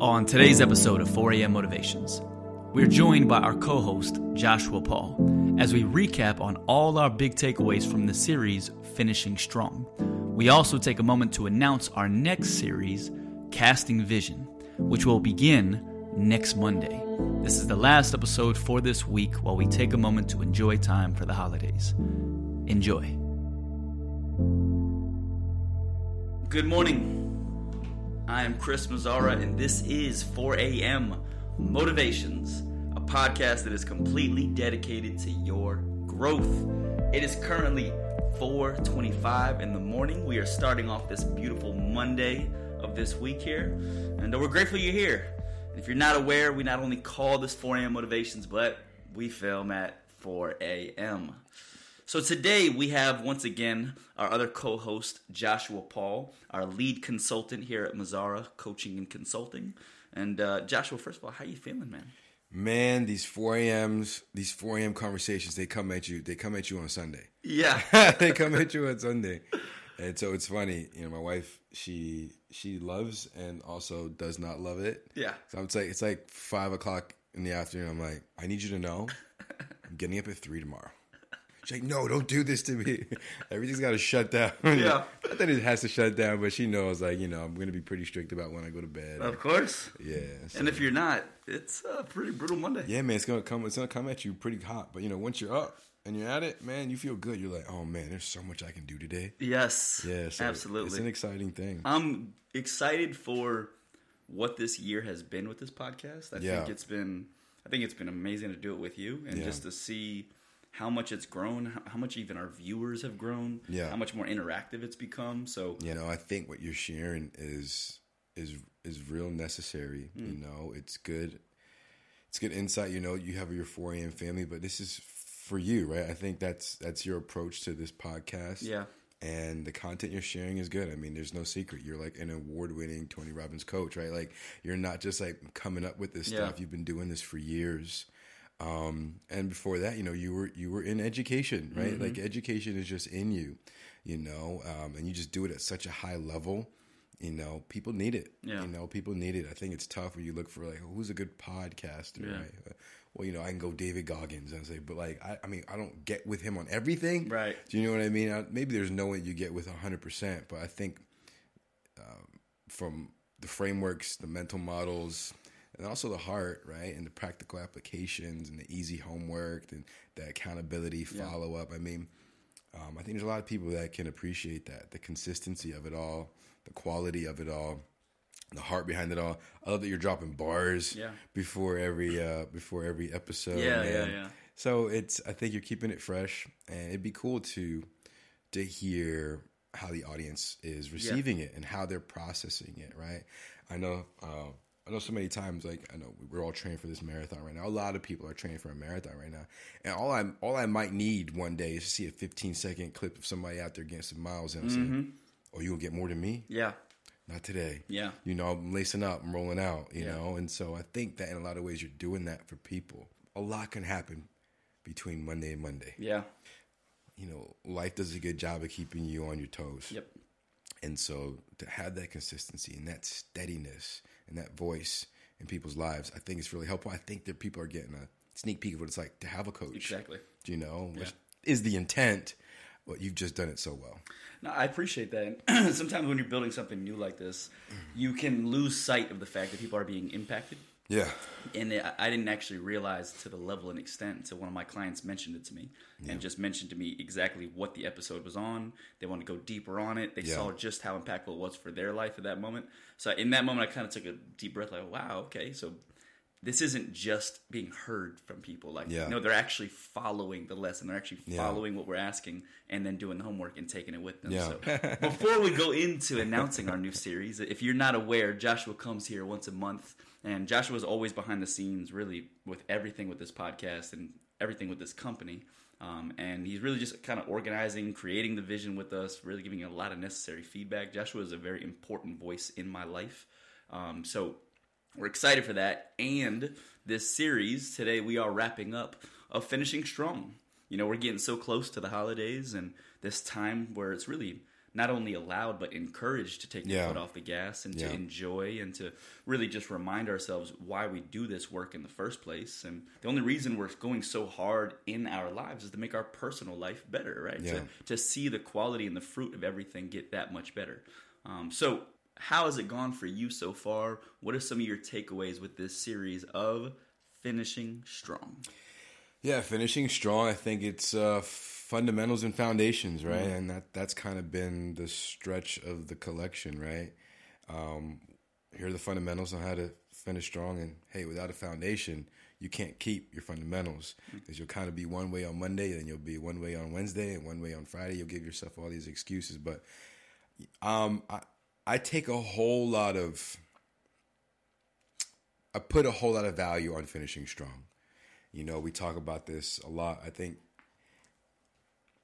On today's episode of 4 a.m. Motivations, we're joined by our co host, Joshua Paul, as we recap on all our big takeaways from the series Finishing Strong. We also take a moment to announce our next series, Casting Vision, which will begin next Monday. This is the last episode for this week while we take a moment to enjoy time for the holidays. Enjoy. Good morning. I am Chris Mazzara, and this is 4 a.m. Motivations, a podcast that is completely dedicated to your growth. It is currently 4:25 in the morning. We are starting off this beautiful Monday of this week here, and we're grateful you're here. If you're not aware, we not only call this 4 a.m. Motivations, but we film at 4 a.m. So today we have once again our other co-host Joshua Paul, our lead consultant here at Mazzara Coaching and Consulting. And uh, Joshua, first of all, how are you feeling, man? Man, these 4 a.m.s, these 4 a.m. conversations, they come at you. They come at you on Sunday. Yeah, they come at you on Sunday, and so it's funny. You know, my wife, she she loves and also does not love it. yeah, So it's like it's like five o'clock in the afternoon. I'm like, I need you to know, I'm getting up at three tomorrow. She's like, No, don't do this to me. Everything's got to shut down. Yeah. not that it has to shut down, but she knows, like, you know, I'm going to be pretty strict about when I go to bed. of course. yeah. so- And if you're not, it's a pretty brutal Monday. yeah, man, it's gonna come. It's gonna come at you pretty hot. But you know, once you're up and you're at it, man, you feel good. You're like, oh man, there's so much I can do today. Yes, Yeah, so absolutely. It's an exciting thing. I'm excited for what this year has been with this podcast. I Yeah. think it's been I think it's been amazing to do it with you and Yeah. just to see how much it's grown, how, much even our viewers have grown, Yeah. how much more interactive it's become. So you know, I think what you're sharing is is is real necessary. You Mm. know, it's good. It's good insight. You know, you have your 4 a.m. family, but this is for you, right? I think that's that's your approach to this podcast. yeah, and the content you're sharing is good. I mean, there's no secret. You're like an award-winning Tony Robbins coach, right? Like you're not just like coming up with this Yeah. stuff. You've been doing this for years. Um, and before that, you know, you were you were in education, right? Mm-hmm. Like education is just in you, you know, um, and you just do it at such a high level. You know, people need it. Yeah. You know, people need it. I think it's tough when you look for like who's a good podcaster, Yeah. right? Well, you know, I can go David Goggins and say, but like, I, I mean, I don't get with him on everything, Right. do you know what I mean? I, maybe there's no one you get with 100%, but I think um, from the frameworks, the mental models, and also the heart, right? And the practical applications and the easy homework and the accountability, follow up. I mean, um, I think there's a lot of people that can appreciate that the consistency of it all, the quality of it all. The heart behind it all. I love that you're dropping bars Yeah. before every uh, before every episode. Yeah, yeah, man. yeah. So it's I think you're keeping it fresh, and it'd be cool to to hear how the audience is receiving it and how they're processing it. Right? I know. Uh, I know so many times. Like I know we're all training for this marathon right now. A lot of people are training for a marathon right now, and all I all I might need one day is to see a 15 second clip of somebody out there getting some miles, and I Mm-hmm. say, "Oh, you gonna get more than me? yeah, Not today." yeah, you know, I'm lacing up, I'm rolling out, you Yeah. know, and so I think that in a lot of ways you're doing that for people. A lot can happen between Monday and Monday. yeah. You know, life does a good job of keeping you on your toes. Yep. And so to have that consistency and that steadiness and that voice in people's lives, I think it's really helpful. I think that people are getting a sneak peek of what it's like to have a coach. Exactly. Do you know, which is the intent, but you've just done it so well. No, I appreciate that. Sometimes when you're building something new like this, you can lose sight of the fact that people are being impacted. Yeah. and I- I didn't actually realize to the level and extent until one of my clients mentioned it to me and just mentioned to me exactly what the episode was on. They wanted to go deeper on it. They Yeah. saw just how impactful it was for their life at that moment. So in that moment, I kind of took a deep breath, like, "Wow, okay, so." This isn't just being heard from people. Like, Yeah. no, they're actually following the lesson. They're actually Yeah. following what we're asking and then doing the homework and taking it with them. Yeah. So before we go into announcing our new series, if you're not aware, Joshua comes here once a month, and Joshua's always behind the scenes, really with everything with this podcast and everything with this company. Um, and he's really just kind of organizing, creating the vision with us, really giving a lot of necessary feedback. Joshua is a very important voice in my life. Um, so we're excited for that. And this series, today we are wrapping up of finishing strong. You know, we're getting so close to the holidays and this time where it's really not only allowed but encouraged to take the Yeah. foot off the gas and Yeah. to enjoy and to really just remind ourselves why we do this work in the first place. And the only reason we're going so hard in our lives is to make our personal life better, right? Yeah. To, to see the quality and the fruit of everything get that much better. Um, so, how has it gone for you so far? What are some of your takeaways with this series of finishing strong? Yeah, finishing strong. I think it's uh, fundamentals and foundations, right? And that that's kind of been the stretch of the collection, right? Um, here are the fundamentals on how to finish strong, and hey, without a foundation, you can't keep your fundamentals because you'll kind of be one way on Monday, then you'll be one way on Wednesday, and one way on Friday. You'll give yourself all these excuses, but um, I I take a whole lot of I put a whole lot of value on finishing strong. You know, we talk about this a lot. I think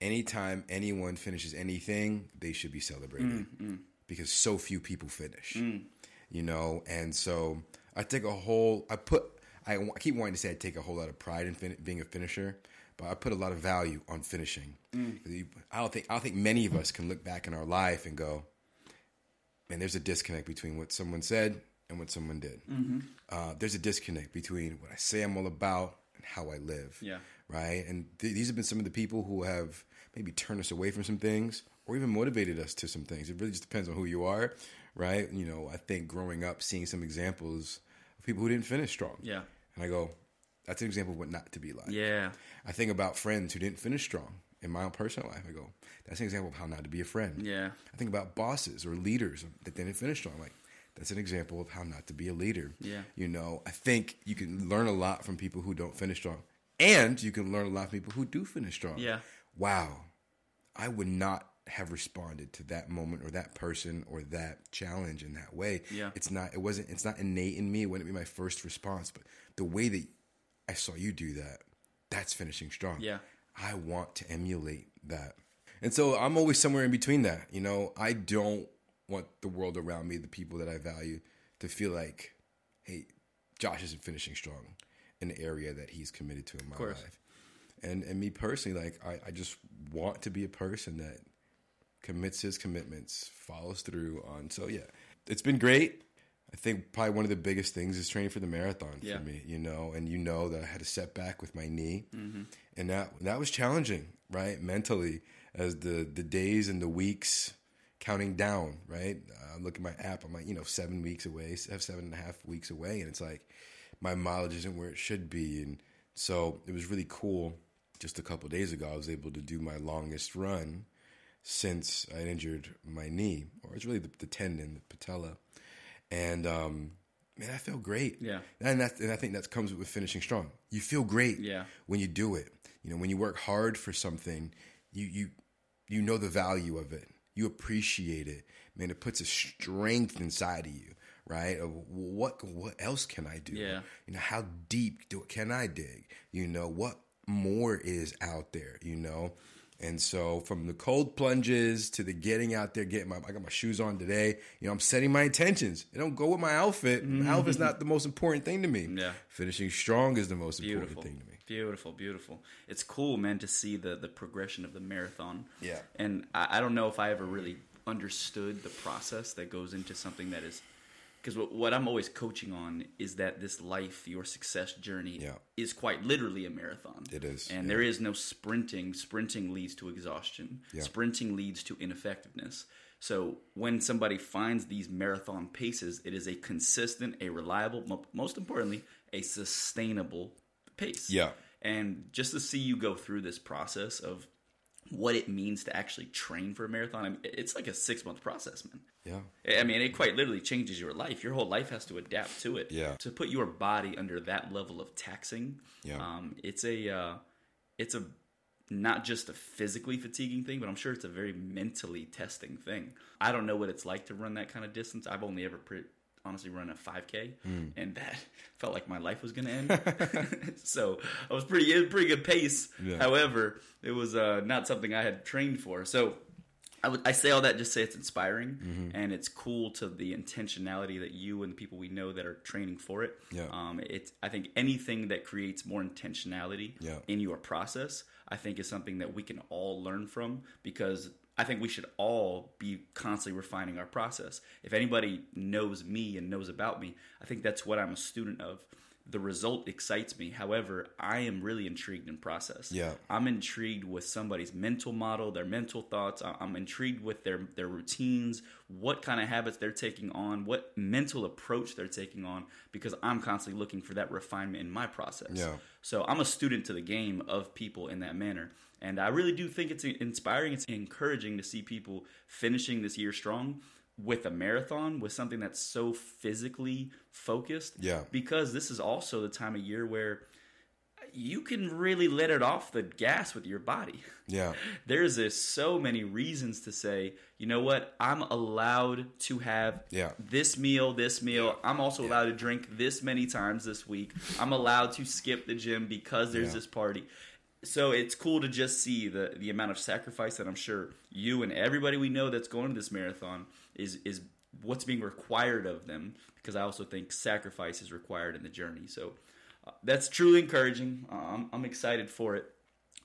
anytime anyone finishes anything, they should be celebrated mm, mm. because so few people finish. Mm. You know, and so I take a whole. I put. I, I keep wanting to say I take a whole lot of pride in fin- being a finisher, but I put a lot of value on finishing. You- I don't think I don't think many of us can look back in our life and go, man, there's a disconnect between what someone said and what someone did. Uh, there's a disconnect between what I say I'm all about and how I live. Yeah. Right. And th- these have been some of the people who have maybe turned us away from some things or even motivated us to some things. It really just depends on who you are. Right. You know, I think growing up, seeing some examples of people who didn't finish strong. Yeah. And I go, that's an example of what not to be like. Yeah. I think about friends who didn't finish strong in my own personal life. I go, that's an example of how not to be a friend. Yeah. I think about bosses or leaders that didn't finish strong. Like that's an example of how not to be a leader. Yeah. You know, I think you can learn a lot from people who don't finish strong, and you can learn a lot from people who do finish strong. Yeah. Wow, I would not have responded to that moment or that person or that challenge in that way. Yeah. It's not. It wasn't. It's not innate in me. It wouldn't be my first response, but the way that I saw you do that, that's finishing strong. Yeah. I want to emulate that. And so I'm always somewhere in between that. You know, I don't want the world around me, the people that I value, to feel like, hey, Josh isn't finishing strong in the area that he's committed to in my life. And and me personally, like I, I just want to be a person that commits his commitments, follows through on. So yeah, it's been great. I think probably one of the biggest things is training for the marathon Yeah. for me, you know, and you know that I had a setback with my knee, Mm-hmm. and that that was challenging, right, mentally, as the the days and the weeks counting down, right. I look at my app, I'm like, you know, seven weeks away, have seven and a half weeks away, and it's like my mileage isn't where it should be, and so it was really cool. Just a couple days ago, I was able to do my longest run since I injured my knee, or it's really the, the tendon, the patella, and um, man, I feel great. Yeah. and that and I think that comes with finishing strong. You feel great. Yeah. when you do it. You know, when you work hard for something, you you you know the value of it. You appreciate it. Man, it puts a strength inside of you, right? Of what what else can I do? Yeah. You know, how deep do can I dig? You know, what more is out there, you know? And so from the cold plunges to the getting out there, getting my I got my shoes on today, you know, I'm setting my intentions. It don't go with my outfit. Mm-hmm. My outfit's not the most important thing to me. Yeah. Finishing strong is the most Beautiful. important thing to me. Beautiful, beautiful. It's cool, man, to see the the progression of the marathon. Yeah. And I, I don't know if I ever really understood the process that goes into something that is because what, what I'm always coaching on is that this life, your success journey, Yeah. is quite literally a marathon. It is, and yeah. there is no sprinting. Sprinting leads to exhaustion. Yeah. Sprinting leads to ineffectiveness. So when somebody finds these marathon paces, it is a consistent, a reliable, most importantly, a sustainable pace. Yeah. And just to see you go through this process of what it means to actually train for a marathon, I mean, it's like a six month process, man. Yeah. I mean, it quite literally changes your life. Your whole life has to adapt to it. Yeah. To put your body under that level of taxing, Yeah. um, it's a, uh, it's a, not just a physically fatiguing thing, but I'm sure it's a very mentally testing thing. I don't know what it's like to run that kind of distance. I've only ever pre- honestly run a 5K, Hmm. and that felt like my life was going to end. so I was pretty, it was pretty good pace. Yeah. However, it was uh, not something I had trained for. So I would I say all that just say it's inspiring Mm-hmm. and it's cool to the intentionality that you and the people we know that are training for it. Yeah. Um, it's I think anything that creates more intentionality Yeah. in your process, I think is something that we can all learn from because I think we should all be constantly refining our process. If anybody knows me and knows about me, I think that's what I'm a student of. The result excites me. However, I am really intrigued in process. Yeah. I'm intrigued with somebody's mental model, their mental thoughts. I'm intrigued with their their routines, what kind of habits they're taking on, what mental approach they're taking on because I'm constantly looking for that refinement in my process. Yeah. So I'm a student to the game of people in that manner. And I really do think it's inspiring, it's encouraging to see people finishing this year strong with a marathon, with something that's so physically focused. Yeah. Because this is also the time of year where you can really let it off the gas with your body. Yeah. There's a, so many reasons to say, you know what, I'm allowed to have Yeah. this meal, this meal. I'm also allowed to drink this many times this week. I'm allowed to skip the gym because there's Yeah. this party. So it's cool to just see the the amount of sacrifice that I'm sure you and everybody we know that's going to this marathon is is what's being required of them because I also think sacrifice is required in the journey. So uh, that's truly encouraging. Uh, I'm, I'm excited for it.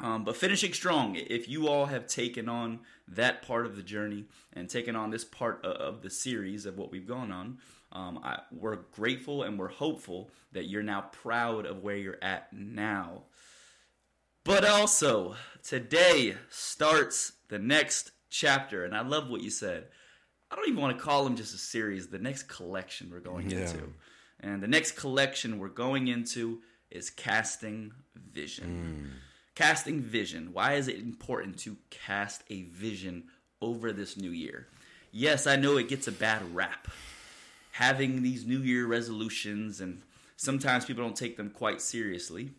Um, but finishing strong, if you all have taken on that part of the journey and taken on this part of the series of what we've gone on, um, I, we're grateful and we're hopeful that you're now proud of where you're at now. But also, today starts the next chapter, and I love what you said. I don't even want to call them just a series, the next collection we're going Yeah. into. And the next collection we're going into is Casting Vision. Casting Vision. Why is it important to cast a vision over this new year? Yes, I know it gets a bad rap. Having these New Year resolutions, and sometimes people don't take them quite seriously.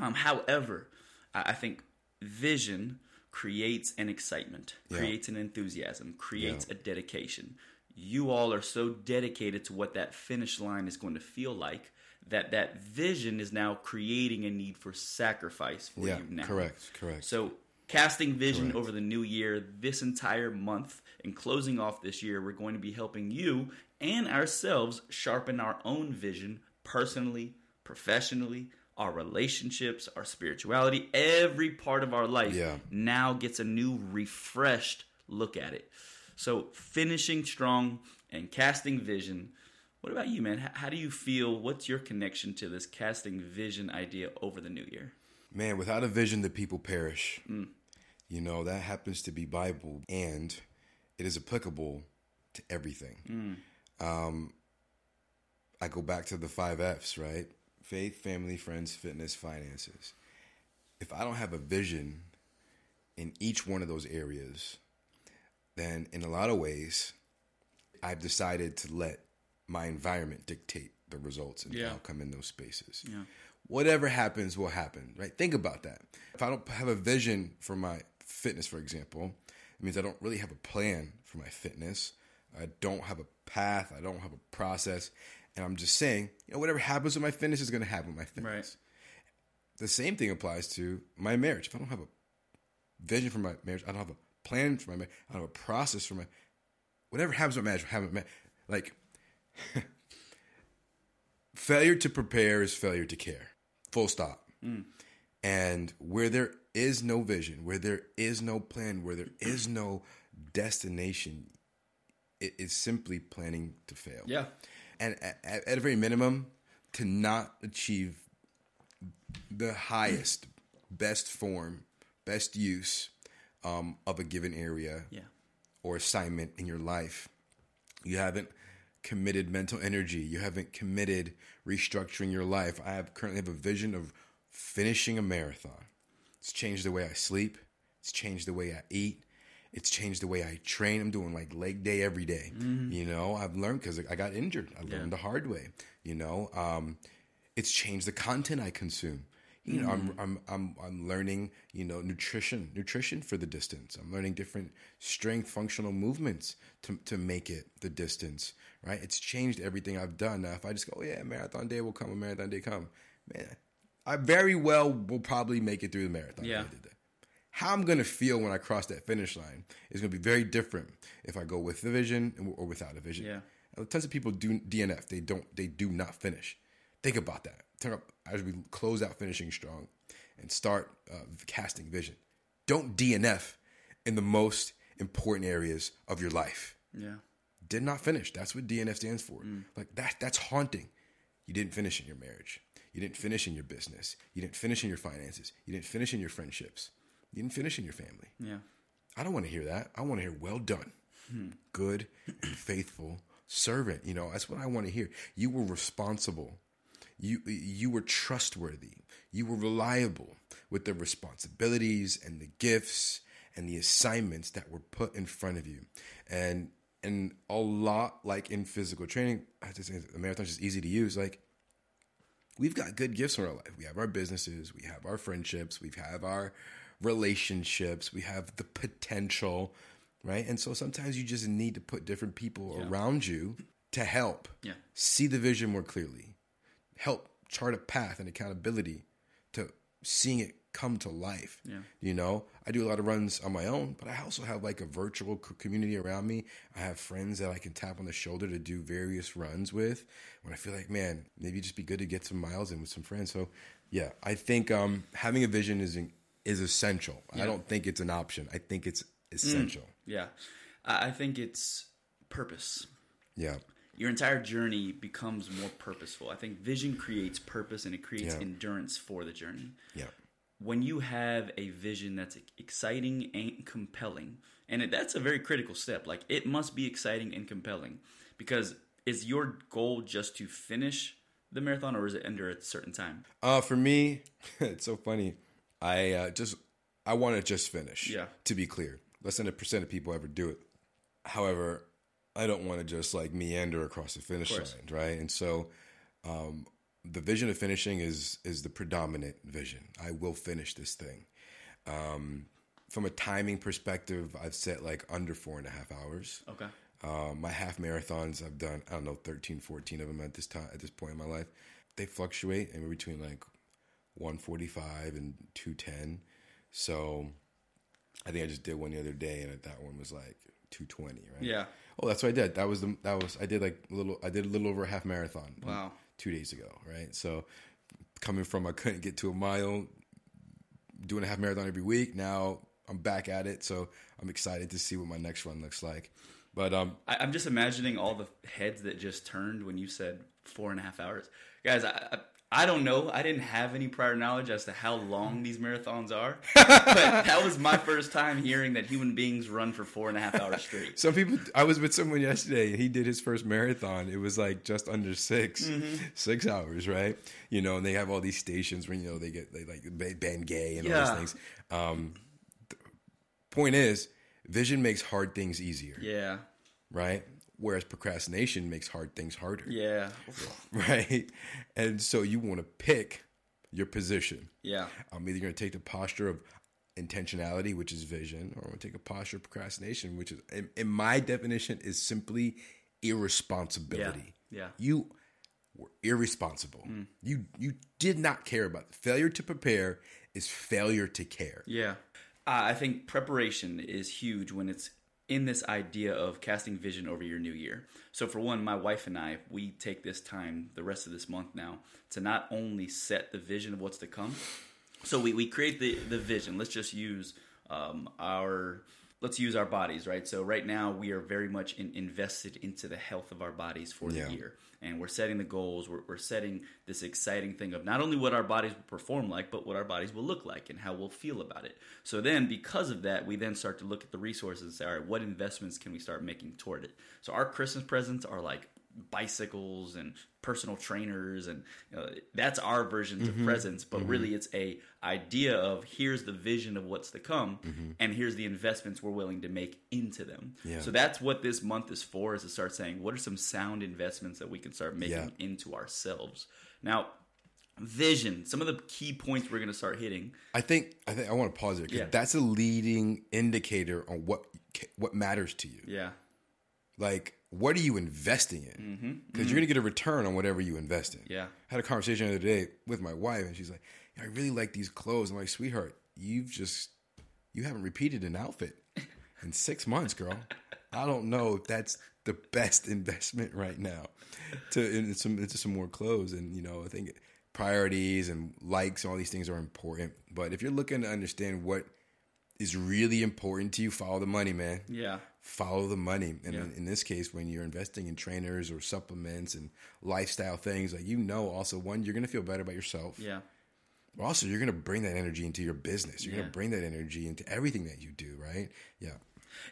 Um, however, I think vision creates an excitement, Yeah. creates an enthusiasm, creates a dedication. You all are so dedicated to what that finish line is going to feel like that that vision is now creating a need for sacrifice for Yeah. you now. Correct. Correct. So, casting vision Correct. over the new year, this entire month, and closing off this year, we're going to be helping you and ourselves sharpen our own vision personally, professionally, our relationships, our spirituality, every part of our life Yeah. now gets a new, refreshed look at it. So, finishing strong and casting vision. What about you, man? How do you feel? What's your connection to this casting vision idea over the new year? Man, without a vision, the people perish. You know, that happens to be Bible and it is applicable to everything. Um, I go back to the five F's, right? Faith, family, friends, fitness, finances. If I don't have a vision in each one of those areas, then in a lot of ways, I've decided to let my environment dictate the results and the Yeah. outcome in those spaces Yeah. whatever happens will happen, right? Think about that. If I don't have a vision for my fitness, for example, it means I don't really have a plan for my fitness. I don't have a path. I don't have a process. And I'm just saying, you know, whatever happens with my fitness is going to happen with my fitness. The same thing applies to my marriage. If I don't have a vision for my marriage, I don't have a plan for my marriage, I don't have a process for my whatever happens with my marriage, with my like failure to prepare is failure to care. Full stop. Mm. And where there is no vision, where there is no plan, where there is no destination, it is simply planning to fail. Yeah. And at, at a very minimum, to not achieve the highest, best form, best use um, of a given area Yeah. or assignment in your life. You haven't committed mental energy. You haven't committed restructuring your life. I have currently have a vision of finishing a marathon. It's changed the way I sleep. It's changed the way I eat. It's changed the way I train. I'm doing like leg day every day. You know, I've learned because I got injured. I learned the hard way. You know, um, it's changed the content I consume. You know, I'm I'm I'm I'm learning, you know, nutrition, nutrition for the distance. I'm learning different strength functional movements to to make it the distance, right? It's changed everything I've done. Now if I just go, oh, yeah, marathon day will come, a marathon day come. Man, I very well will probably make it through the marathon. Yeah. day today. How I'm gonna feel when I cross that finish line is gonna be very different if I go with the vision or without a vision. Yeah. Tons of people do DNF. They don't. They do not finish. Think about that. Think up as we close out finishing strong and start uh, casting vision. Don't DNF in the most important areas of your life. Yeah. Did not finish. That's what DNF stands for. Like that that's haunting. You didn't finish in your marriage. You didn't finish in your business. You didn't finish in your finances. You didn't finish in your friendships. You didn't finish in your family. Yeah. I don't want to hear that. I want to hear well done, hmm. good and faithful servant. You know, that's what I want to hear. You were responsible. You you were trustworthy. You were reliable with the responsibilities and the gifts and the assignments that were put in front of you. And and a lot like in physical training, I just the marathon's just easy to use. Like we've got good gifts in our life. We have our businesses, we have our friendships, we have our relationships, we have the potential, right? And so sometimes you just need to put different people around you to help Yeah. see the vision more clearly, help chart a path and accountability to seeing it come to life. Yeah. You know, I do a lot of runs on my own, but I also have like a virtual community around me. I have friends that I can tap on the shoulder to do various runs with when I feel like, man, maybe just be good to get some miles in with some friends. So, yeah, I think um, having a vision is is essential. I don't think it's an option. I think it's essential. Yeah. I I think it's purpose. Yeah. Your entire journey becomes more purposeful. I think vision creates purpose and it creates Yeah. endurance for the journey. Yeah. when you have a vision that's exciting and compelling, and that's a very critical step. Like it must be exciting and compelling because is your goal just to finish the marathon or is it under a certain time? Uh, for me, it's so funny. I uh, just I want to just finish. Yeah. To be clear, less than a percent of people ever do it. However, I don't want to just like meander across the finish line, right? And so, um, the vision of finishing is is the predominant vision. I will finish this thing. Um, from a timing perspective, I've set like under four and a half hours. Okay. Um, my half marathons, I've done, I don't know, 13, 14 of them at this time, at this point in my life. They fluctuate in between like 145 and 210. So I think I just did one the other day and that one was like 220, right? Yeah. Oh, that's what I did. That was the, that was, I did like a little, I did a little over a half marathon. Wow. Two days ago, right? So coming from, I couldn't get to a mile, doing a half marathon every week. Now I'm back at it. So I'm excited to see what my next run looks like. But um, I, I'm just imagining all the heads that just turned when you said four and a half hours. Guys, I, I, don't know. I didn't have any prior knowledge as to how long these marathons are. but that was my first time hearing that human beings run for four and a half hours straight. Some people. I was with someone yesterday. and He did his first marathon. It was like just under 6 six hours, right? You know, and they have all these stations where you know they get they like Bengay and all these things. Um, point is, vision makes hard things easier, Yeah. right? Whereas procrastination makes hard things harder, Yeah. right? And so you want to pick your position. Yeah. I'm either going to take the posture of intentionality, which is vision, or I'm going to take a posture of procrastination, which is, in, in my definition, is simply irresponsibility. Yeah. Yeah. You were irresponsible. You you did not care about failure to prepare is failure to care. Yeah. Uh, I think preparation is huge when it's in this idea of casting vision over your new year. So, for one, my wife and I, we take this time, the rest of this month now, to not only set the vision of what's to come. So, we, we create the, the vision. Let's just use um, our. Let's use our bodies, right? So right now we are very much in, invested into the health of our bodies for Yeah. the year, and we're setting the goals. We're, we're setting this exciting thing of not only what our bodies will perform like, but what our bodies will look like and how we'll feel about it. So then, because of that, we then start to look at the resources and say, all right, what investments can we start making toward it? So our Christmas presents are like bicycles and personal trainers and you know, that's our version Mm-hmm. to presents but really it's a idea of here's the vision of what's to come and here's the investments we're willing to make into them Mm-hmm. Yeah. so that's what this month is for is to start saying what are some sound investments that we can start making Yeah. into ourselves now vision some of the key points we're going to start hitting I think I think I want to pause it because Yeah. that's a leading indicator on what what matters to you. yeah Like, what are you investing in? Mm-hmm, because you're mm-hmm. gonna get a return on whatever you invest in. Yeah. I had a conversation the other day with my wife, and she's like, "I really like these clothes." I'm like, "Sweetheart, you've just you haven't repeated an outfit in six months, girl. I don't know if that's the best investment right now to into some into some more clothes." And you know, I think priorities and likes and all these things are important. But if you're looking to understand what is really important to you, follow the money, man. Yeah. Follow the money. And Yeah. in, in this case, when you're investing in trainers or supplements and lifestyle things, like you know, also one, you're gonna feel better about yourself. Yeah. But also, you're gonna bring that energy into your business. You're Yeah. gonna bring that energy into everything that you do, right? Yeah.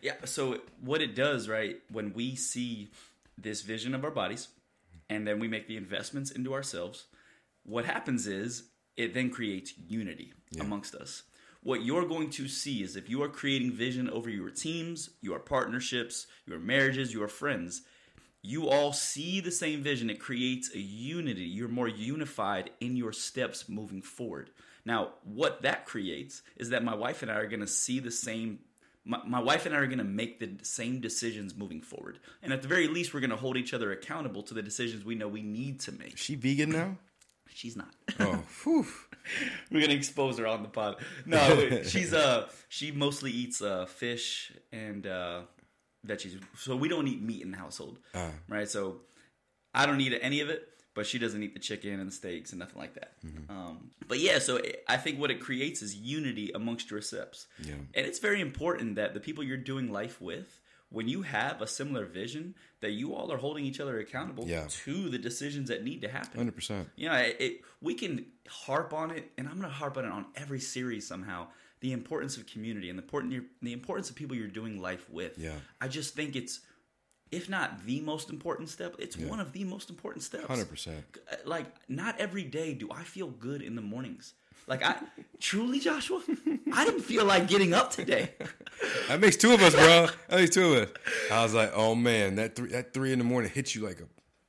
Yeah. So what it does, right, when we see this vision of our bodies and then we make the investments into ourselves, what happens is it then creates unity amongst us. What you're going to see is if you are creating vision over your teams, your partnerships, your marriages, your friends, you all see the same vision. It creates a unity. You're more unified in your steps moving forward. Now, what that creates is that my wife and I are going to see the same. My, my wife and I are going to make the same decisions moving forward. And at the very least, we're going to hold each other accountable to the decisions we know we need to make. Is she vegan now? She's not. Oh, whew. We're gonna expose her on the pod. No, wait, she's uh she mostly eats uh fish and uh veggies. So we don't eat meat in the household, Uh. right? So I don't eat any of it, but she doesn't eat the chicken and the steaks and nothing like that. Um, but yeah, so it, I think what it creates is unity amongst your steps, Yeah. and it's very important that the people you're doing life with. When you have a similar vision, that you all are holding each other accountable Yeah. to the decisions that need to happen. Hundred percent. You know, it, it, we can harp on it, and I'm going to harp on it on every series somehow. The importance of community and the important the importance of people you're doing life with. Yeah. I just think it's, if not the most important step, it's one of the most important steps. Hundred percent. Like, not every day do I feel good in the mornings. Like I truly, Joshua, I didn't feel like getting up today. That makes two of us, bro. That makes two of us. I was like, oh man, that three that three in the morning hits you like a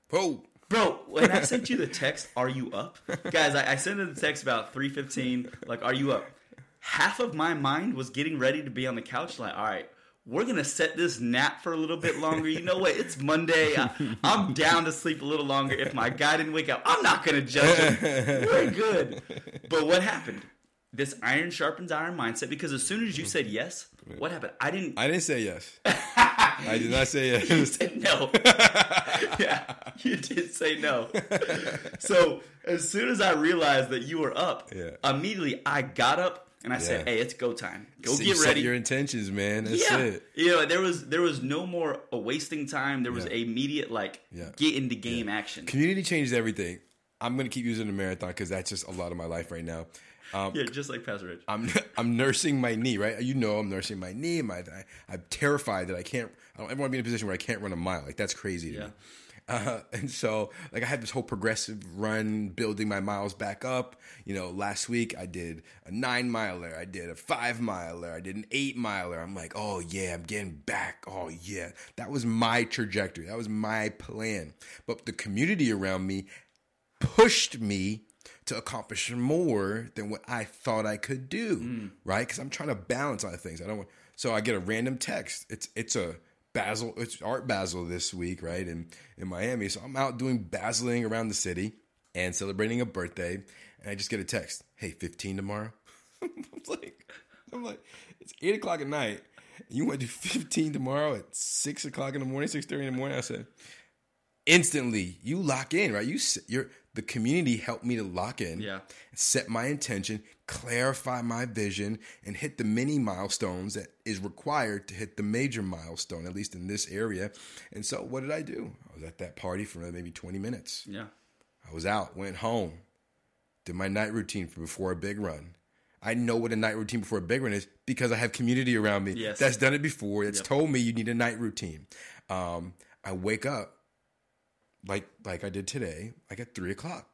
whoa. Bro, when I sent you the text, "Are you up?" Guys, I, I sent you the text about three fifteen. Like, "Are you up?" Half of my mind was getting ready to be on the couch. Like, all right, we're gonna set this nap for a little bit longer. You know what? It's Monday. I, I'm down to sleep a little longer. If my guy didn't wake up, I'm not gonna judge him. We're good. But what happened? This iron sharpens iron mindset. Because as soon as you said yes, what happened? I didn't. I didn't say yes. I did not say yes. You said no. yeah, you did say no. so as soon as I realized that you were up, Yeah. immediately I got up and I said, "Hey, it's go time. Go So get set ready." your intentions, man. That's yeah, it. you know, there was there was no more a wasting time. There was Yeah. a immediate like Yeah. get into game action. Community changes everything. I'm gonna keep using the marathon because that's just a lot of my life right now. Um, Yeah, just like Pastor Rich. I'm I'm nursing my knee, right? You know, I'm nursing my knee. My I, I'm terrified that I can't. I don't ever want to be in a position where I can't run a mile. Like that's crazy to Yeah. me. Uh, and so, like, I had this whole progressive run, building my miles back up. You know, last week I did a nine miler, I did a five miler, I did an eight miler. I'm like, oh yeah, I'm getting back. Oh yeah, that was my trajectory. That was my plan. But the community around me pushed me to accomplish more than what I thought I could do, right? Because I'm trying to balance other things. I don't want. So I get a random text. It's it's a Basel. It's Art Basel this week, right? In in Miami. So I'm out doing basiling around the city and celebrating a birthday, and I just get a text. Hey, 15 tomorrow. I'm like, I'm like, it's eight o'clock at night. You want to do 15 tomorrow at six o'clock in the morning, six thirty in the morning? I said, instantly you lock in, right? You you're the community helped me to lock in, Yeah. set my intention, clarify my vision, and hit the mini milestones that is required to hit the major milestone, at least in this area. And so, what did I do? I was at that party for maybe twenty minutes. Yeah, I was out, went home, did my night routine for before a big run. I know what a night routine before a big run is because I have community around me Yes. that's done it before. That's Yep. told me you need a night routine. Um, I wake up like like I did today, like at three o'clock,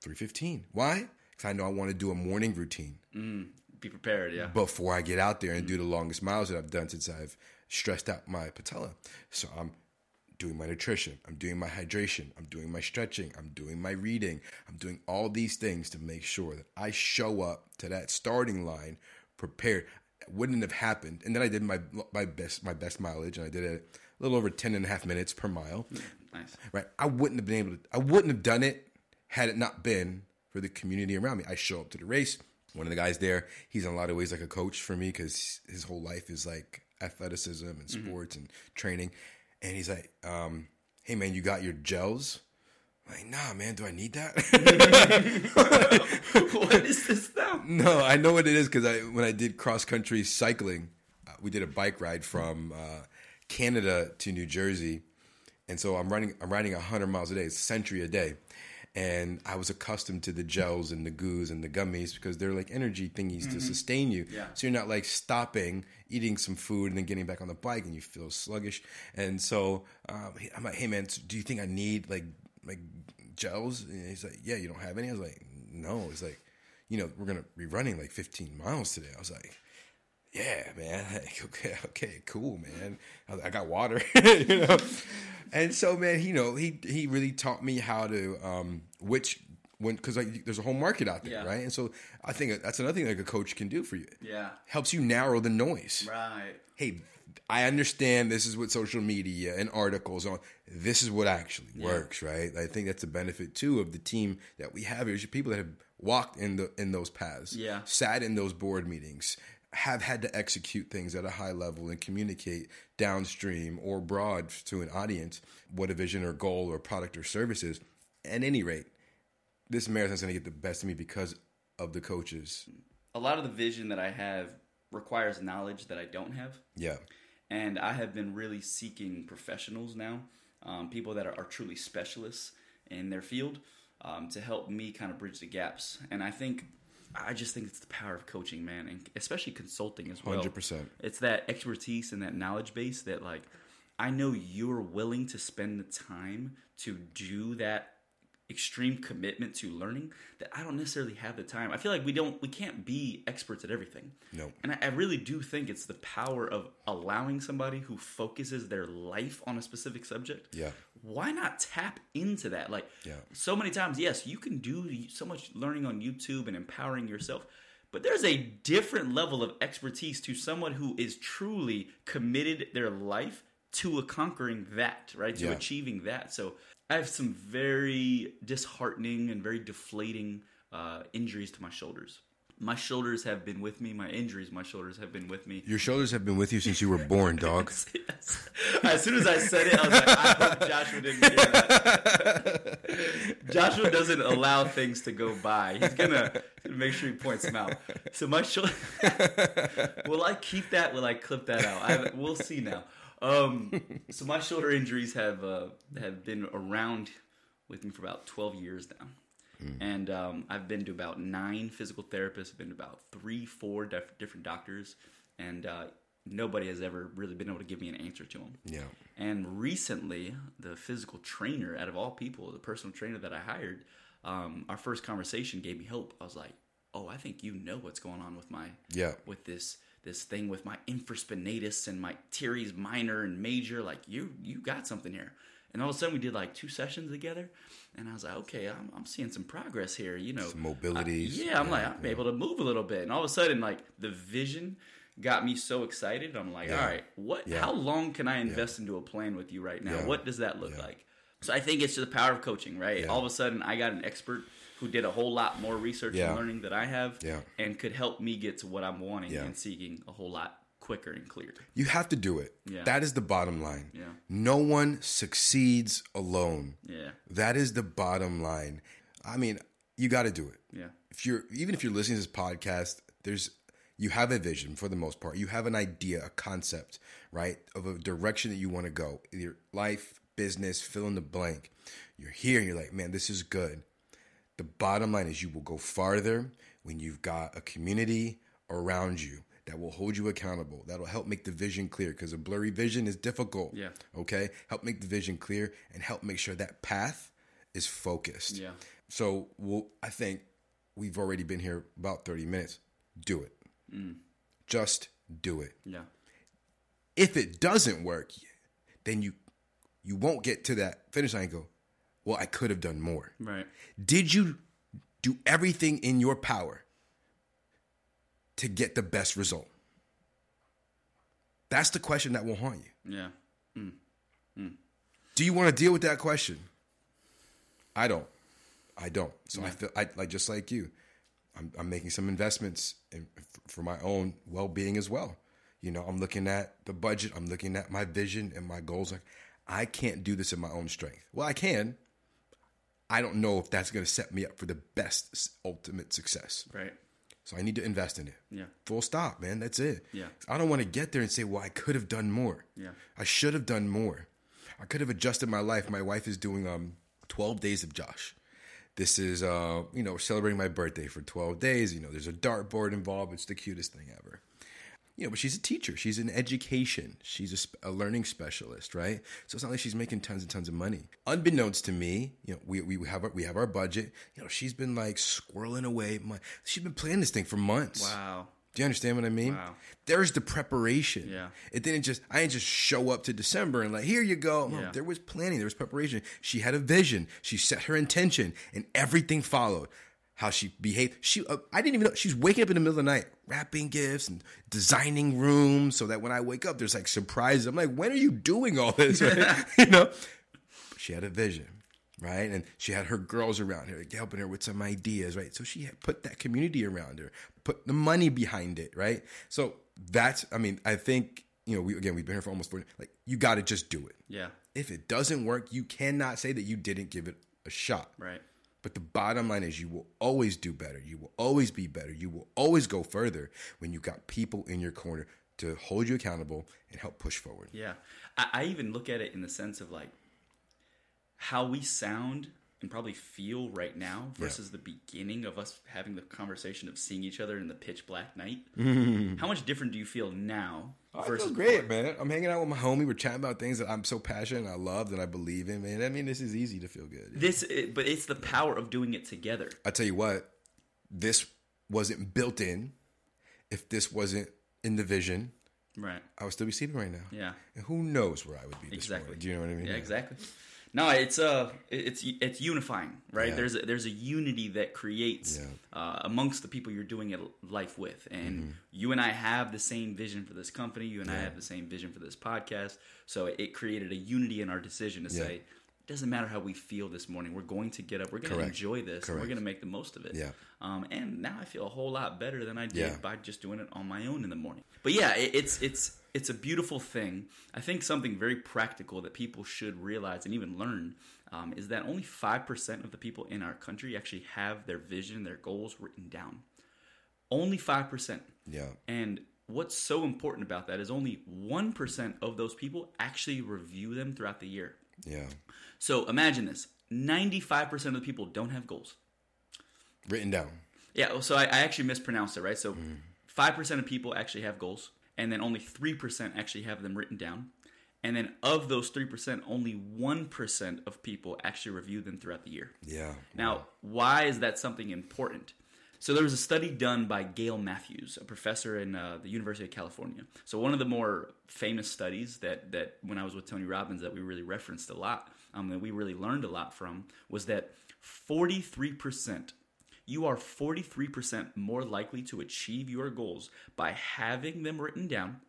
three fifteen. Why? Because I know I want to do a morning routine mm, be prepared. Yeah, before I get out there and do the longest miles that I've done since I've stressed out my patella. So I'm doing my nutrition, I'm doing my hydration, I'm doing my stretching, I'm doing my reading, I'm doing all these things to make sure that I show up to that starting line prepared. It wouldn't have happened. And then I did my my best my best mileage and I did it a little over 10 and a half minutes per mile hmm. Nice. right? I wouldn't have been able to. I wouldn't have done it had it not been for the community around me. I show up to the race. One of the guys there, he's in a lot of ways like a coach for me because his whole life is like athleticism and sports and training. And he's like, um, "Hey man, you got your gels?" like, nah, man, do I need that? what is this now? no, I know what it is because I when I did cross country cycling, uh, we did a bike ride from uh, Canada to New Jersey, and so I'm running I'm riding hundred miles a day, it's a century a day, and I was accustomed to the gels and the goos and the gummies because they're like energy thingies to sustain you. Yeah. So you're not like stopping, eating some food, and then getting back on the bike, and you feel sluggish. And so um, I'm like, hey man, do you think I need like like gels? And he's like, yeah, you don't have any. I was like, no. He's like, you know, we're gonna be running like 15 miles today. I was like. Yeah, man. Like, okay, okay, cool, man. I, was like, I got water, you know. And so, man, you know, he he really taught me how to um which when because like there's a whole market out there, Yeah. right? And so I think that's another thing like a coach can do for you. Yeah. Helps you narrow the noise. Right. Hey, I understand this is what social media and articles on. This is what actually works, right? I think that's a benefit too of the team that we have. Is people that have walked in the in those paths, Yeah. sat in those board meetings, have had to execute things at a high level and communicate downstream or broad to an audience what a vision or goal or product or service is. At any rate, this marathon's going to get the best of me because of the coaches. A lot of the vision that I have requires knowledge that I don't have. Yeah, and I have been really seeking professionals now, um, people that are, are truly specialists in their field, um, to help me kind of bridge the gaps. And I think, I just think it's the power of coaching, man, and especially consulting as well. 100%. It's that expertise and that knowledge base that, like, I know you're willing to spend the time to do that extreme commitment to learning that I don't necessarily have the time. I feel like we don't we can't be experts at everything. No. And I, I really do think it's the power of allowing somebody who focuses their life on a specific subject. Yeah. Why not tap into that? Like Yeah. so many times, yes, you can do so much learning on YouTube and empowering yourself. But there's a different level of expertise to someone who is truly committed their life to a conquering that, right? To Yeah. achieving that. So I have some very disheartening and very deflating uh, injuries to my shoulders. My shoulders have been with me. My injuries, my shoulders have been with me. Your shoulders have been with you since you were born, dog. Yes. As soon as I said it, I was like, I hope Joshua didn't hear that. Joshua doesn't allow things to go by. He's gonna make sure he points them out. So my shoulder. will I keep that? Will I clip that out? I, we'll see now. Um, so my shoulder injuries have uh, have been around with me for about twelve years now. And um, I've been to about nine physical therapists. I've been to about three, four def- different doctors, and uh, nobody has ever really been able to give me an answer to them. Yeah. And recently, the physical trainer, out of all people, the personal trainer that I hired, um, our first conversation gave me hope. I was like, "Oh, I think you know what's going on with my Yeah. with this this thing with my infraspinatus and my teres minor and major. Like you you got something here." And all of a sudden, we did like two sessions together, and I was like, "Okay, I'm, I'm seeing some progress here." You know, Some mobilities. yeah, I'm Yeah, like, I'm able to move a little bit. And all of a sudden, like the vision got me so excited. I'm like, Yeah. all right, what Yeah. how long can I invest into a plan with you right now? Yeah. What does that look Yeah. like? So I think it's just the power of coaching, right? Yeah. All of a sudden I got an expert who did a whole lot more research Yeah. and learning that I have Yeah. and could help me get to what I'm wanting Yeah. and seeking a whole lot quicker and clearer. You have to do it. Yeah. That is the bottom line. Yeah. No one succeeds alone. Yeah. That is the bottom line. I mean, you got to do it. Yeah. If you're even if you're listening to this podcast, there's you have a vision for the most part. You have an idea, a concept, right, of a direction that you want to go. Your life, business, fill in the blank. You're here and you're like, man, this is good. The bottom line is you will go farther when you've got a community around you that will hold you accountable. That'll help make the vision clear because a blurry vision is difficult. Yeah. Okay. Help make the vision clear and help make sure that path is focused. Yeah. So we'll, I think we've already been here about 30 minutes. Do it. Mm. Just do it. Yeah. If it doesn't work, then you you won't get to that finish line and go, well, I could have done more. Right. Did you do everything in your power to get the best result? That's the question that will haunt you. Yeah. Mm. Mm. Do you want to deal with that question? I don't. I don't. So I feel I like just like you. I'm, I'm making some investments in, for my own well being as well. You know, I'm looking at the budget. I'm looking at my vision and my goals. Like, I can't do this in my own strength. Well, I can. I don't know if that's going to set me up for the best ultimate success. Right. So I need to invest in it. Yeah. Full stop, man. That's it. Yeah. I don't want to get there and say, well, I could have done more. Yeah. I should have done more. I could have adjusted my life. My wife is doing um 12 days of Josh. This is uh, you know, we're celebrating my birthday for 12 days. You know, there's a dartboard involved. It's the cutest thing ever. You know, but she's a teacher. She's in education. She's a, a learning specialist, right? So it's not like she's making tons and tons of money. Unbeknownst to me, you know, we, we have our, we have our budget. You know, she's been like squirreling away. My, she's been planning this thing for months. Wow. Do you understand what I mean? Wow. There's the preparation. Yeah. It didn't just I didn't just show up to December and like, here you go. No, Yeah. there was planning, there was preparation. She had a vision. She set her intention and everything followed. How she behaved. She uh, I didn't even know she's waking up in the middle of the night, wrapping gifts and designing rooms so that when I wake up there's like surprises. I'm like, when are you doing all this? Right? you know? But she had a vision, right? And she had her girls around her, helping her with some ideas, right? So she had put that community around her, put the money behind it, right? So that's, I mean, I think, you know, we again, we've been here for almost 40, like, you got to just do it. Yeah. If it doesn't work, you cannot say that you didn't give it a shot. Right. But the bottom line is you will always do better. You will always be better. You will always go further when you've got people in your corner to hold you accountable and help push forward. Yeah. I, I even look at it in the sense of like how we sound and probably feel right now versus the beginning of us having the conversation of seeing each other in the pitch black night. How much different do you feel now I versus great, man. I'm hanging out with my homie. We're chatting about things that I'm so passionate and I love that I believe in, man. I mean, this is easy to feel good. this? But it's the power of doing it together. I tell you what, this wasn't built in. If this wasn't in the vision, Right. I would still be sleeping right now. Yeah. And who knows where I would be this Exactly. morning? Do you know what I mean? Yeah, exactly. No, it's uh, it's it's unifying, right? Yeah. There's a, there's a unity that creates Yeah. uh, amongst the people you're doing it life with, and Mm-hmm. you and I have the same vision for this company. You and I have the same vision for this podcast. So it created a unity in our decision to Yeah. say, it doesn't matter how we feel this morning. We're going to get up. We're going to enjoy this. And we're going to make the most of it. Yeah. Um, and now I feel a whole lot better than I did Yeah. by just doing it on my own in the morning. But yeah, it, it's it's it's a beautiful thing. I think something very practical that people should realize and even learn um, is that only five percent of the people in our country actually have their vision, their goals written down. Only five percent. Yeah. And what's so important about that is only 1% of those people actually review them throughout the year. Yeah. So imagine this 95% of the people don't have goals. Written down. Yeah, so I, I actually mispronounced it, right? So 5% of people actually have goals, and then only 3% actually have them written down. And then of those 3%, only 1% of people actually review them throughout the year. Yeah. Now, why is that something important? So there was a study done by Gail Matthews, a professor in uh, the University of California. So one of the more famous studies that that when I was with Tony Robbins that we really referenced a lot, um, that we really learned a lot from, was that 43%, you are 43% more likely to achieve your goals by having them written down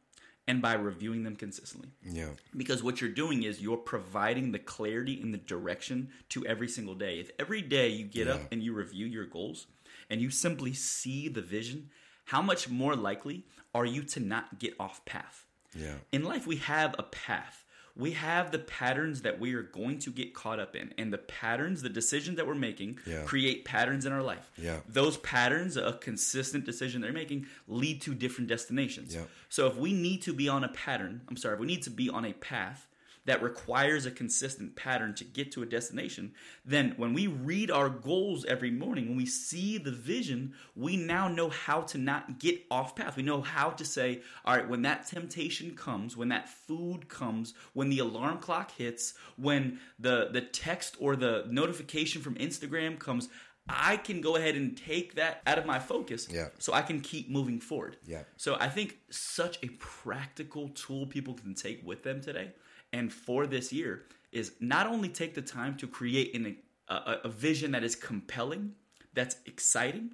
and by reviewing them consistently Yeah. because what you're doing is you're providing the clarity and the direction to every single day. If every day you get up and you review your goals and you simply see the vision, how much more likely are you to not get off path? Yeah. In life, we have a path. We have the patterns that we are going to get caught up in. And the patterns, the decisions that we're making, Yeah. create patterns in our life. Yeah. Those patterns, a consistent decision they're making, lead to different destinations. Yeah. So if we need to be on a pattern, I'm sorry, if we need to be on a path that requires a consistent pattern to get to a destination, then when we read our goals every morning, when we see the vision, we now know how to not get off path. We know how to say, all right, when that temptation comes, when that food comes, when the alarm clock hits, when the the text or the notification from Instagram comes, I can go ahead and take that out of my focus Yeah. so I can keep moving forward. Yeah. So I think such a practical tool people can take with them today and for this year is not only take the time to create an, a, a vision that is compelling, that's exciting,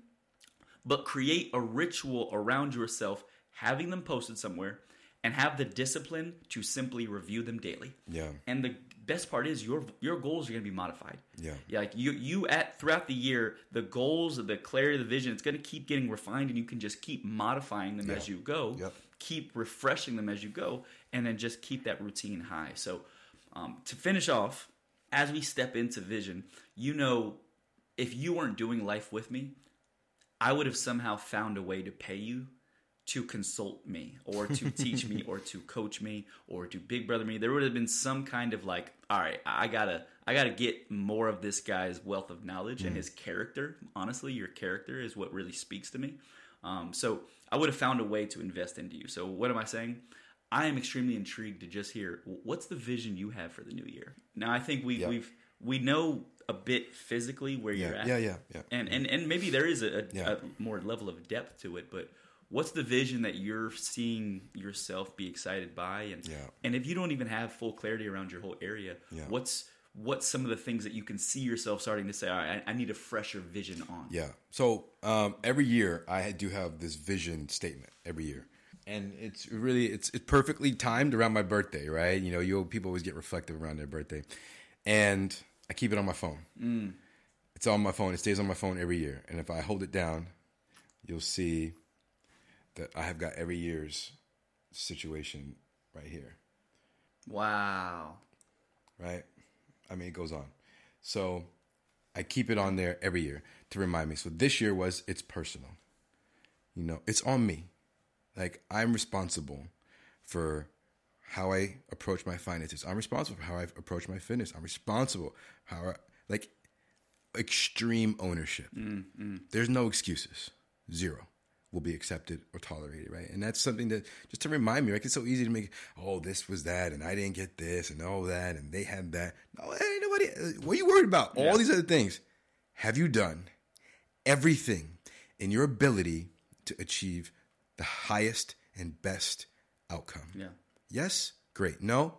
but create a ritual around yourself, having them posted somewhere, and have the discipline to simply review them daily. Yeah. And the best part is your your goals are going to be modified. Yeah. Yeah, like you you at throughout the year, the goals, the clarity, of the vision, it's going to keep getting refined, and you can just keep modifying them as you go. Yep. Keep refreshing them as you go, and then just keep that routine high. So, um, to finish off, as we step into vision, you know, if you weren't doing life with me, I would have somehow found a way to pay you to consult me or to teach me or to coach me or to big brother me. There would have been some kind of like all right i gotta i gotta get more of this guy's wealth of knowledge mm. and his character. Honestly your character is what really speaks to me. Um, so i would have found a way to invest into you. So what am i saying i am extremely intrigued to just hear what's the vision you have for the new year? Now i think we, we've we know a bit physically where yeah, you're at. Yeah yeah yeah. And and, and maybe there is a, a, yeah. a more level of depth to it but what's the vision that you're seeing yourself be excited by? And yeah. and if you don't even have full clarity around your whole area yeah. what's what's some of the things that you can see yourself starting to say all right i, I need a fresher vision on yeah. So um, every year i do have this vision statement every year and it's really it's it's perfectly timed around my birthday right you know you people always get reflective around their birthday and i keep it on my phone mm. it's on my phone it stays on my phone every year and if i hold it down you'll see that I have got every year's situation right here. Wow. Right? I mean, it goes on. So I keep it on there every year to remind me. So this year was it's personal. You know, it's on me. Like I'm responsible for how I approach my finances. I'm responsible for how I approach my fitness. I'm responsible how I, like extreme ownership. Mm, mm. There's no excuses. Zero will be accepted or tolerated, right? And that's something that just to remind me, like it's so easy to make, oh, this was that, and I didn't get this, and all that, and they had that. No, ain't nobody. What are you worried about? Yeah. All these other things. Have you done everything in your ability to achieve the highest and best outcome? Yeah. Yes. Great. No.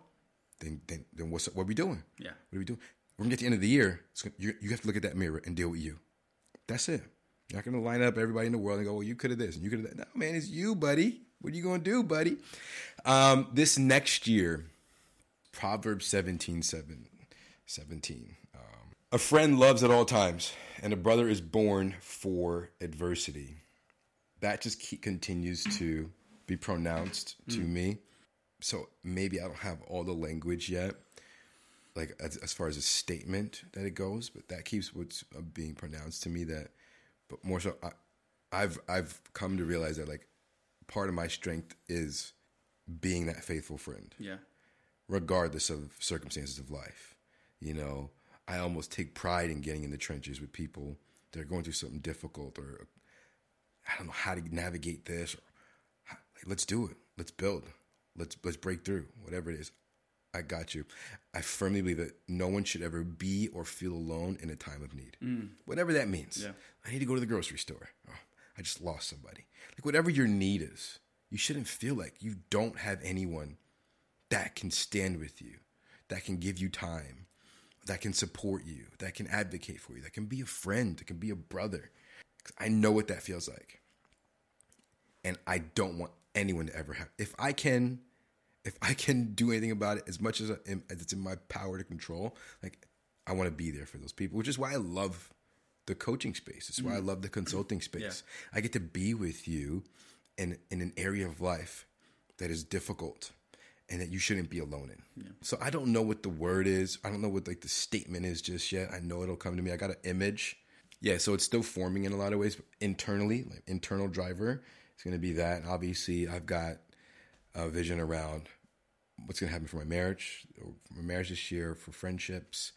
Then, then, then what's what are we doing? Yeah. What are we doing? We're gonna get to the end of the year. you, you have to look at that mirror and deal with you. That's it. You're not going to line up everybody in the world and go, well, you could have this and you could have that. No, man, it's you, buddy. What are you going to do, buddy? Um, this next year, Proverbs 17, 7, 17. Um, a friend loves at all times, and a brother is born for adversity. That just keep, continues to be pronounced to mm. me. So maybe I don't have all the language yet, like as, as, far as a statement that it goes, but that keeps what's uh, being pronounced to me that but more so, I, I've I've come to realize that like part of my strength is being that faithful friend. Yeah. Regardless of circumstances of life, you know, I almost take pride in getting in the trenches with people that are going through something difficult, or I don't know how to navigate this, or like, let's do it, let's build, let's let's break through, whatever it is. I got you. I firmly believe that no one should ever be or feel alone in a time of need. Mm. Whatever that means. Yeah. I need to go to the grocery store. Oh, I just lost somebody. Like whatever your need is, you shouldn't feel like you don't have anyone that can stand with you, that can give you time, that can support you, that can advocate for you, that can be a friend, that can be a brother. I know what that feels like. And I don't want anyone to ever have. If I can if I can do anything about it as much as, as it's in my power to control, like I want to be there for those people, which is why I love the coaching space. It's why I mm. love the consulting space. Yeah. I get to be with you in in an area of life that is difficult and that you shouldn't be alone in. Yeah. So I don't know what the word is. I don't know what like the statement is just yet. I know it'll come to me. I got an image. Yeah, so it's still forming in a lot of ways internally, like internal driver. It's going to be that. Obviously, I've got a vision around what's going to happen for my marriage, for my marriage this year, for friendships,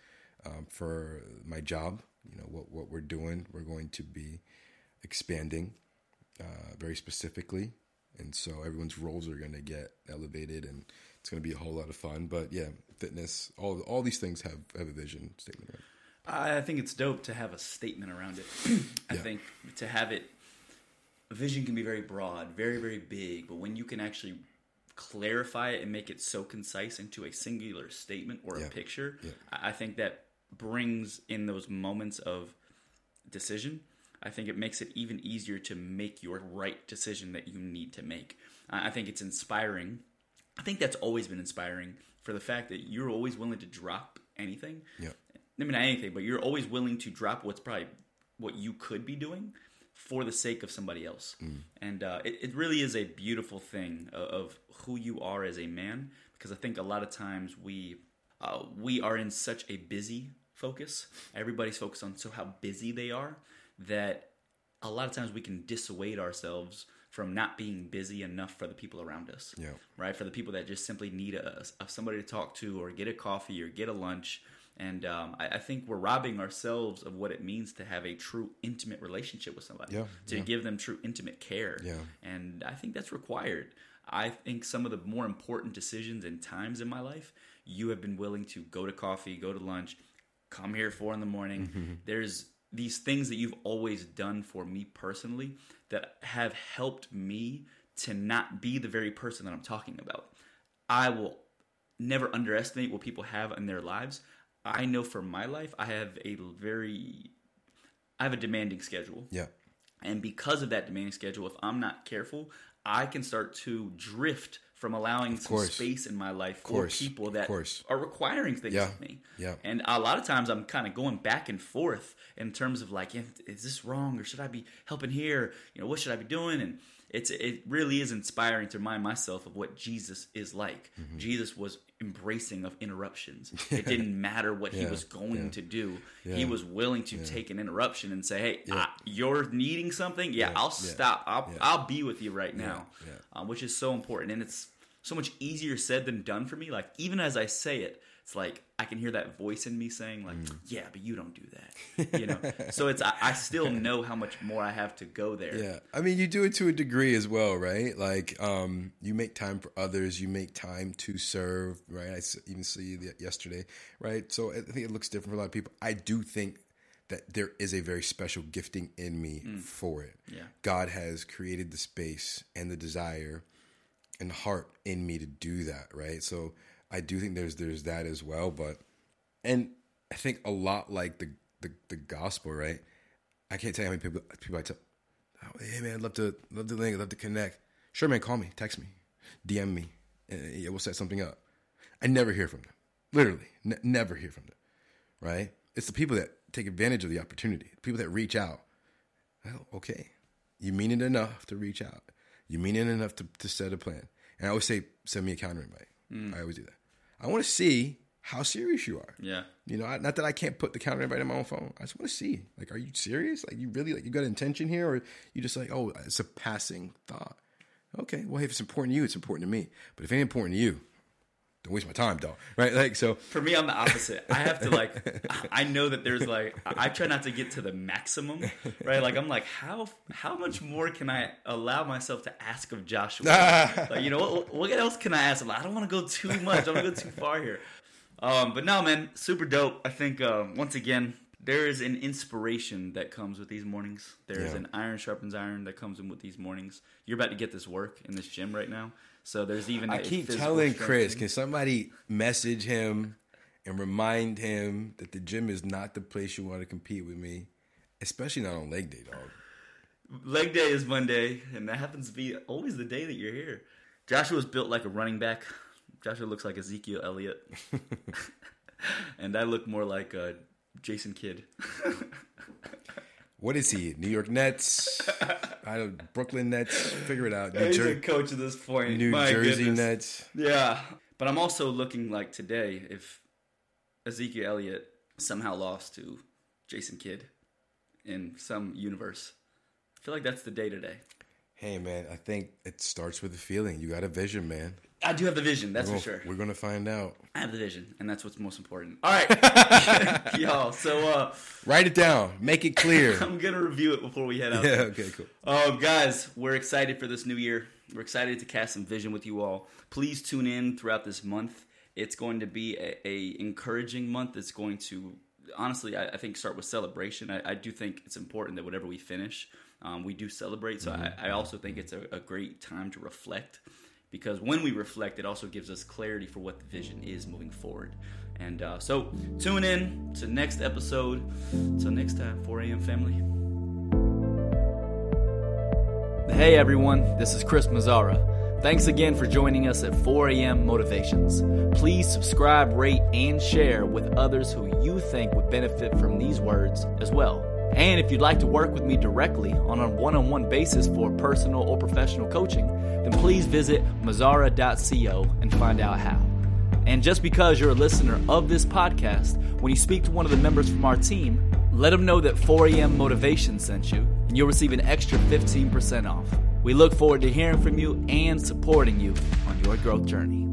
um, for my job. You know what what we're doing. We're going to be expanding uh, very specifically, and so everyone's roles are going to get elevated, and it's going to be a whole lot of fun. But yeah, fitness, all all these things have have a vision statement. Right? I think it's dope to have a statement around it. I yeah. think to have it, vision can be very broad, very very big, but when you can actually clarify it and make it so concise into a singular statement or yeah. a picture, yeah. I think that brings in those moments of decision. I think it makes it even easier to make your right decision that you need to make. I think it's inspiring. I think that's always been inspiring for the fact that you're always willing to drop anything. Yeah. I mean, anything, but you're always willing to drop what's probably what you could be doing for the sake of somebody else. Mm. And uh, it, it, really is a beautiful thing of, of, who you are as a man, because I think a lot of times we uh, we are in such a busy focus. Everybody's focused on so how busy they are that a lot of times we can dissuade ourselves from not being busy enough for the people around us. Yeah. Right. For the people that just simply need a, a somebody to talk to or get a coffee or get a lunch. And um, I, I, think we're robbing ourselves of what it means to have a true intimate relationship with somebody. Yeah, to yeah. give them true intimate care. Yeah. And I think that's required. I think some of the more important decisions and times in my life, you have been willing to go to coffee, go to lunch, come here four in the morning. Mm-hmm. There's these things that you've always done for me personally that have helped me to not be the very person that I'm talking about. I will never underestimate what people have in their lives. I know for my life, I have a very, I have a demanding schedule. Yeah. And because of that demanding schedule, if I'm not careful, I can start to drift from allowing some space in my life for people that are requiring things Yeah. of me. Yeah. And a lot of times I'm kind of going back and forth in terms of like, is this wrong or should I be helping here? You know, what should I be doing? And it's it really is inspiring to remind myself of what Jesus is like. Mm-hmm. Jesus was embracing of interruptions. It didn't matter what he was going Yeah. to do. He was willing to take an interruption and say, "Hey, Yeah. I, you're needing something. Yeah, Yeah. I'll Yeah. stop. I'll Yeah. I'll be with you right now." Yeah. Um, which is so important, and it's so much easier said than done for me. Like even as I say it, it's like I can hear that voice in me saying, "Like, Mm. yeah, but you don't do that." You know. so it's I, I still know how much more I have to go there. Yeah. I mean, you do it to a degree as well, right? Like, um, you make time for others, you make time to serve, right? I even see that yesterday, right? So I think it looks different for a lot of people. I do think that there is a very special gifting in me for it. Yeah. God has created the space and the desire and heart in me to do that, right? So I do think there's there's that as well, but and I think a lot like the the, the gospel, right? I can't tell you how many people people I tell, oh, hey man, I'd love to love to link, I'd love to connect. Sure, man, call me, text me, DM me, and yeah, we'll set something up. I never hear from them, literally, n- never hear from them, right? It's the people that take advantage of the opportunity, the people that reach out. Well, okay, you mean it enough to reach out. You mean it enough to, to set a plan. And I always say, send me a counter invite. Mm. I always do that. I want to see how serious you are. Yeah. You know, I, not that I can't put the counter invite in my own phone. I just want to see, like, are you serious? Like, you really like you got intention here, or you just like, oh, it's a passing thought. Okay, well, if it's important to you, it's important to me. But if it ain't important to you, don't waste my time, dog. Right? Like, so For me, I'm the opposite. I have to like. I know that there's like. I try not to get to the maximum, right? Like I'm like, how how much more can I allow myself to ask of Joshua? like you know, what, what else can I ask? Like, I don't want to go too much. I don't want to go too far here. Um, but no, man, super dope. I think uh, once again, there is an inspiration that comes with these mornings. There is Yeah. an iron sharpens iron that comes in with these mornings. You're about to get this work in this gym right now. So there's even I keep telling Chris, can somebody message him and remind him that the gym is not the place you want to compete with me, especially not on leg day, dog. Leg day is Monday, and that happens to be always the day that you're here. Joshua's built like a running back. Joshua looks like Ezekiel Elliott, and I look more like uh, Jason Kidd. What is he? New York Nets? I don't Brooklyn Nets. Figure it out. New, He's a coach at this point. New My Jersey goodness. Nets. Yeah, but I'm also looking like today if Ezekiel Elliott somehow lost to Jason Kidd in some universe. I feel like that's the day today. Hey man, I think it starts with a feeling. You got a vision, man. I do have the vision, that's for sure. We're gonna find out. I have the vision, and that's what's most important. All right, y'all. So uh, Write it down. Make it clear. I'm gonna review it before we head out. yeah. Okay. Cool. Oh, guys, we're excited for this new year. We're excited to cast some vision with you all. Please tune in throughout this month. It's going to be a, a encouraging month. It's going to honestly, I, I think, start with celebration. I, I do think it's important that whatever we finish, um, we do celebrate. So I, I also think it's a, a great time to reflect because when we reflect, it also gives us clarity for what the vision is moving forward. And uh, so tune in to next episode. Till next time, 4 a.m. family. Hey everyone, this is Chris Mazzara. Thanks again for joining us at 4 a.m. Motivations. Please subscribe, rate, and share with others who you think would benefit from these words as well. And if you'd like to work with me directly on a one on one basis for personal or professional coaching, then please visit mazzara.co and find out how. And just because you're a listener of this podcast, when you speak to one of the members from our team, let them know that 4am Motivation sent you, and you'll receive an extra 15% off. We look forward to hearing from you and supporting you on your growth journey.